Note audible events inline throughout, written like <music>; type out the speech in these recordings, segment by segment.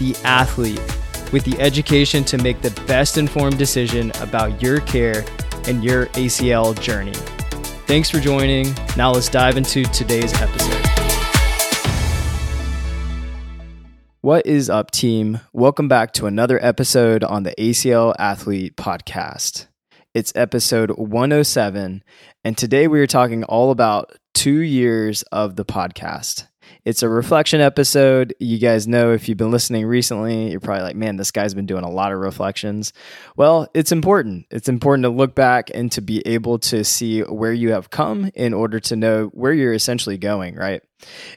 the athlete, with the education to make the best informed decision about your care and your ACL journey. Thanks for joining. Now let's dive into today's episode. What is up, team? Welcome back to another episode on the ACL Athlete Podcast. It's episode 107, and today we are talking all about two years of the podcast. It's a reflection episode. You guys know if you've been listening recently, you're probably like, man, this guy's been doing a lot of reflections. Well, it's important. It's important to look back and to be able to see where you have come in order to know where you're essentially going, right?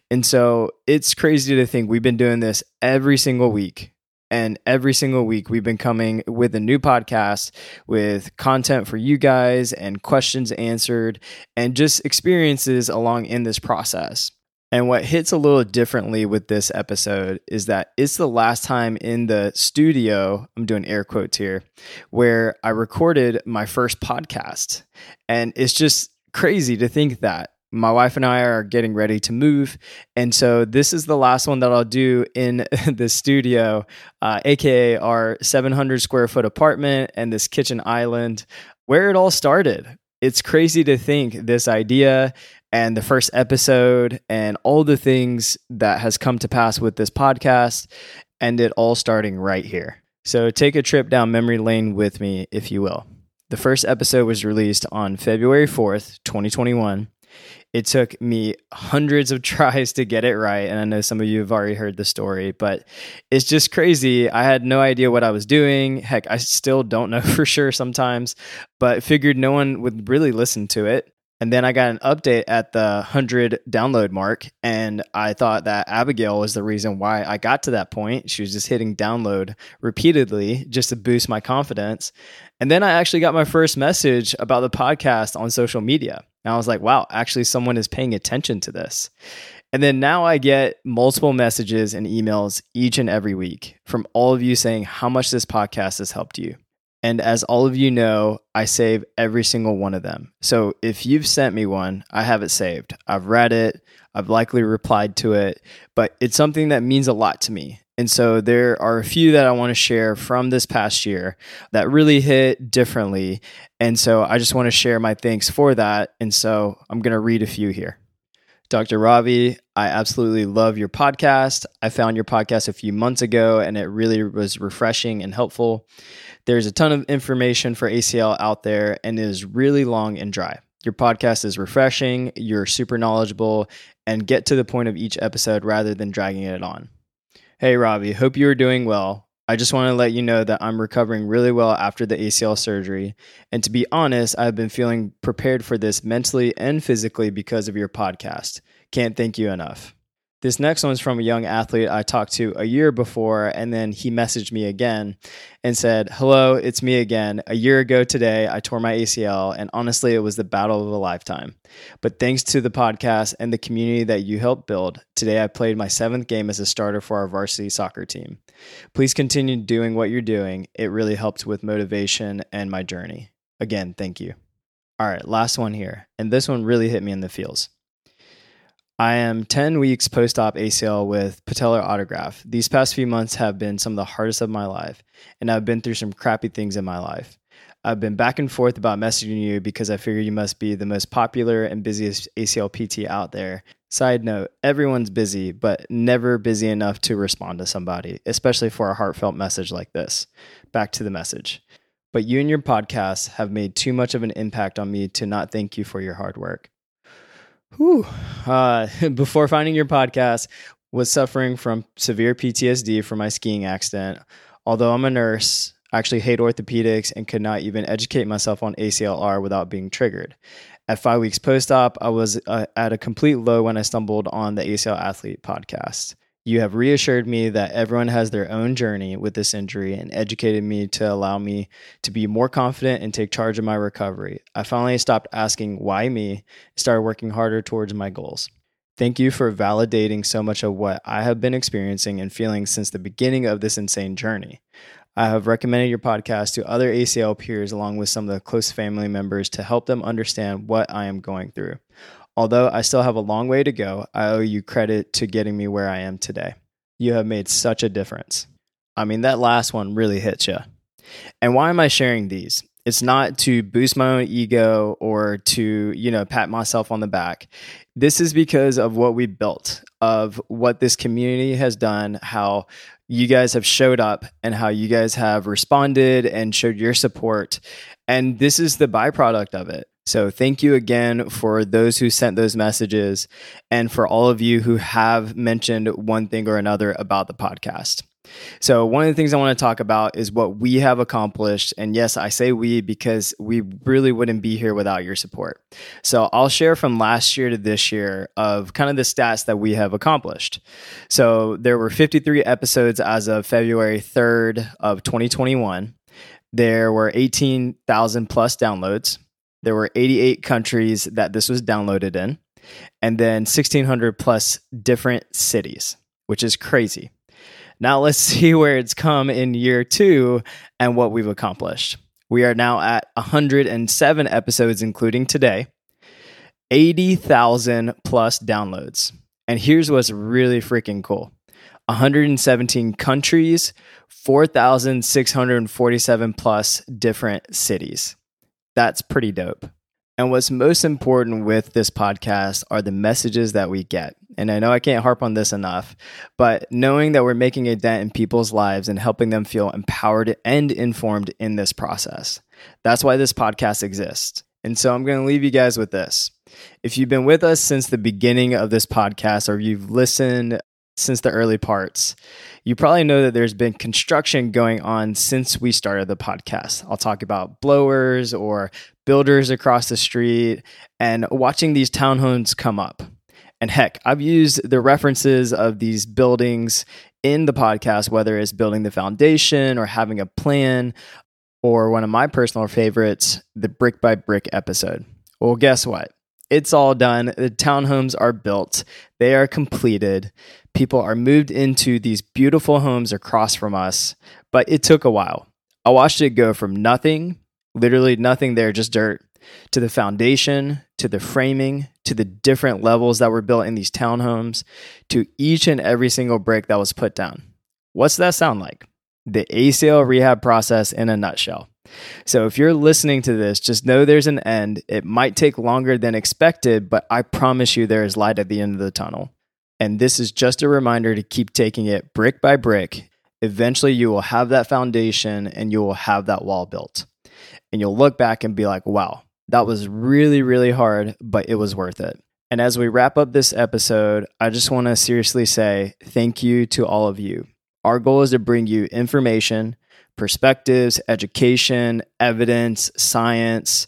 And so it's crazy to think we've been doing this every single week. And every single week, we've been coming with a new podcast with content for you guys and questions answered and just experiences along in this process. And what hits a little differently with this episode is that it's the last time in the studio, I'm doing air quotes here, where I recorded my first podcast. And it's just crazy to think that. My wife and I are getting ready to move. And so this is the last one that I'll do in <laughs> the studio, uh, AKA our 700 square foot apartment and this kitchen island where it all started it's crazy to think this idea and the first episode and all the things that has come to pass with this podcast and it all starting right here. So take a trip down memory lane with me, if you will. The first episode was released on February 4th, 2021. It took me hundreds of <laughs> tries to get it right. And I know some of you have already heard the story, but it's just crazy. I had no idea what I was doing. Heck, I still don't know <laughs> for sure sometimes, but figured no one would really listen to it. And then I got an update at the 100 download mark. And I thought that Abigail was the reason why I got to that point. She was just hitting download repeatedly just to boost my confidence. And then I actually got my first message about the podcast on social media. And I was like, wow, actually, someone is paying attention to this. And then now I get multiple messages and emails each and every week from all of you saying how much this podcast has helped you. And as all of you know, I save every single one of them. So if you've sent me one, I have it saved. I've read it, I've likely replied to it, but it's something that means a lot to me. And so there are a few that I want to share from this past year that really hit differently. And so I just want to share my thanks for that. And so I'm going to read a few here. Dr. Ravi, I absolutely love your podcast. I found your podcast a few months ago and it really was refreshing and helpful. There's a ton of information for ACL out there and it is really long and dry. Your podcast is refreshing, you're super knowledgeable, and get to the point of each episode rather than dragging it on. Hey, Ravi, hope you are doing well. I just want to let you know that I'm recovering really well after the ACL surgery. And to be honest, I've been feeling prepared for this mentally and physically because of your podcast. Can't thank you enough. This next one is from a young athlete I talked to a year before, and then he messaged me again and said, Hello, it's me again. A year ago today, I tore my ACL, and honestly, it was the battle of a lifetime. But thanks to the podcast and the community that you helped build, today I played my seventh game as a starter for our varsity soccer team. Please continue doing what you're doing. It really helped with motivation and my journey. Again, thank you. All right, last one here. And this one really hit me in the feels. I am 10 weeks post op ACL with patellar autograft. These past few months have been some of the hardest of my life, and I've been through some crappy things in my life. I've been back and forth about messaging you because I figure you must be the most popular and busiest ACL PT out there. Side note everyone's busy, but never busy enough to respond to somebody, especially for a heartfelt message like this. Back to the message. But you and your podcast have made too much of an impact on me to not thank you for your hard work. Whew. Uh, <laughs> before finding your podcast, was suffering from severe PTSD from my skiing accident. Although I'm a nurse, I actually hate orthopedics and could not even educate myself on ACLR without being triggered. At five weeks post op, I was uh, at a complete low when I stumbled on the ACL Athlete podcast. You have reassured me that everyone has their own journey with this injury and educated me to allow me to be more confident and take charge of my recovery. I finally stopped asking why me and started working harder towards my goals. Thank you for validating so much of what I have been experiencing and feeling since the beginning of this insane journey. I have recommended your podcast to other ACL peers along with some of the close family members to help them understand what I am going through. Although I still have a long way to go, I owe you credit to getting me where I am today. You have made such a difference. I mean, that last one really hits you. And why am I sharing these? It's not to boost my own ego or to, you know, pat myself on the back. This is because of what we built, of what this community has done, how you guys have showed up and how you guys have responded and showed your support. And this is the byproduct of it. So thank you again for those who sent those messages and for all of you who have mentioned one thing or another about the podcast. So, one of the things I want to talk about is what we have accomplished. And yes, I say we because we really wouldn't be here without your support. So, I'll share from last year to this year of kind of the stats that we have accomplished. So, there were 53 episodes as of February 3rd of 2021. There were 18,000 plus downloads. There were 88 countries that this was downloaded in, and then 1,600 plus different cities, which is crazy. Now let's <laughs> see where it's come in year two and what we've accomplished. We are now at 107 episodes, including today, 80,000 plus downloads. And here's what's really freaking cool 117 countries, 4,647 plus different cities. That's pretty dope. And what's most important with this podcast are the messages that we get. And I know I can't harp on this enough, but knowing that we're making a dent in people's lives and helping them feel empowered and informed in this process. That's why this podcast exists. And so I'm going to leave you guys with this. If you've been with us since the beginning of this podcast or you've listened since the early parts, you probably know that there's been construction going on since we started the podcast. I'll talk about blowers or builders across the street and watching these townhomes come up. And heck, I've used the references of these buildings in the podcast, whether it's building the foundation or having a plan, or one of my personal favorites, the brick by brick episode. Well, guess what? It's all done. The townhomes are built, they are completed. People are moved into these beautiful homes across from us, but it took a while. I watched it go from nothing literally nothing there, just dirt, to the foundation, to the framing, to the different levels that were built in these townhomes, to each and every single brick that was put down. What's that sound like? The ACL rehab process in a nutshell. So, if you're listening to this, just know there's an end. It might take longer than expected, but I promise you there is light at the end of the tunnel. And this is just a reminder to keep taking it brick by brick. Eventually, you will have that foundation and you will have that wall built and you'll look back and be like, wow, that was really, really hard, but it was worth it. And as we wrap up this episode, I just want to seriously say thank you to all of you. Our goal is to bring you information, perspectives, education, evidence, science,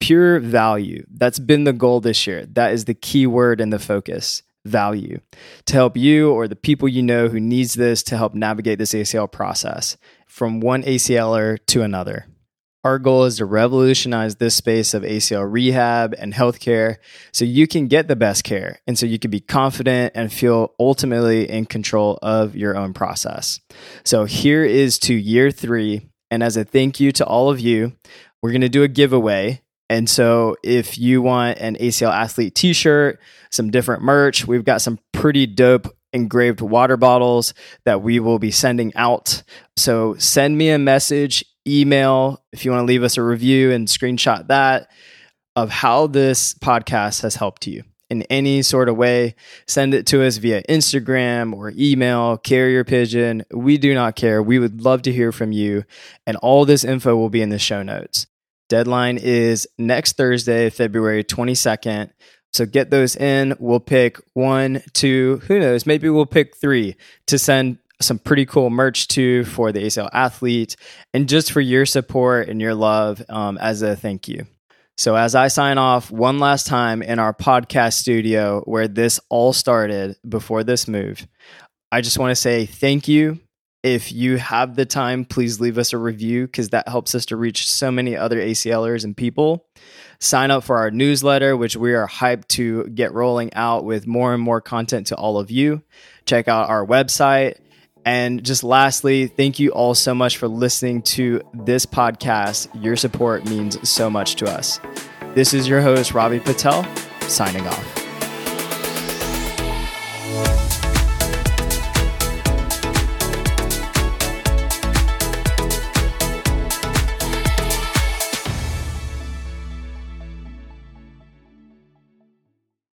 pure value. That's been the goal this year. That is the key word and the focus value to help you or the people you know who needs this to help navigate this ACL process from one ACLer to another. Our goal is to revolutionize this space of ACL rehab and healthcare so you can get the best care and so you can be confident and feel ultimately in control of your own process. So, here is to year three. And as a thank you to all of you, we're going to do a giveaway. And so, if you want an ACL athlete t shirt, some different merch, we've got some pretty dope engraved water bottles that we will be sending out. So, send me a message email if you want to leave us a review and screenshot that of how this podcast has helped you in any sort of way. Send it to us via Instagram or email, carrier pigeon. We do not care. We would love to hear from you. And all this info will be in the show notes. Deadline is next Thursday, February 22nd. So get those in. We'll pick one, two, who knows? Maybe we'll pick three to send some pretty cool merch too for the ACL athlete and just for your support and your love um, as a thank you. So, as I sign off one last time in our podcast studio where this all started before this move, I just want to say thank you. If you have the time, please leave us a review because that helps us to reach so many other ACLers and people. Sign up for our newsletter, which we are hyped to get rolling out with more and more content to all of you. Check out our website. And just lastly, thank you all so much for listening to this podcast. Your support means so much to us. This is your host, Ravi Patel, signing off.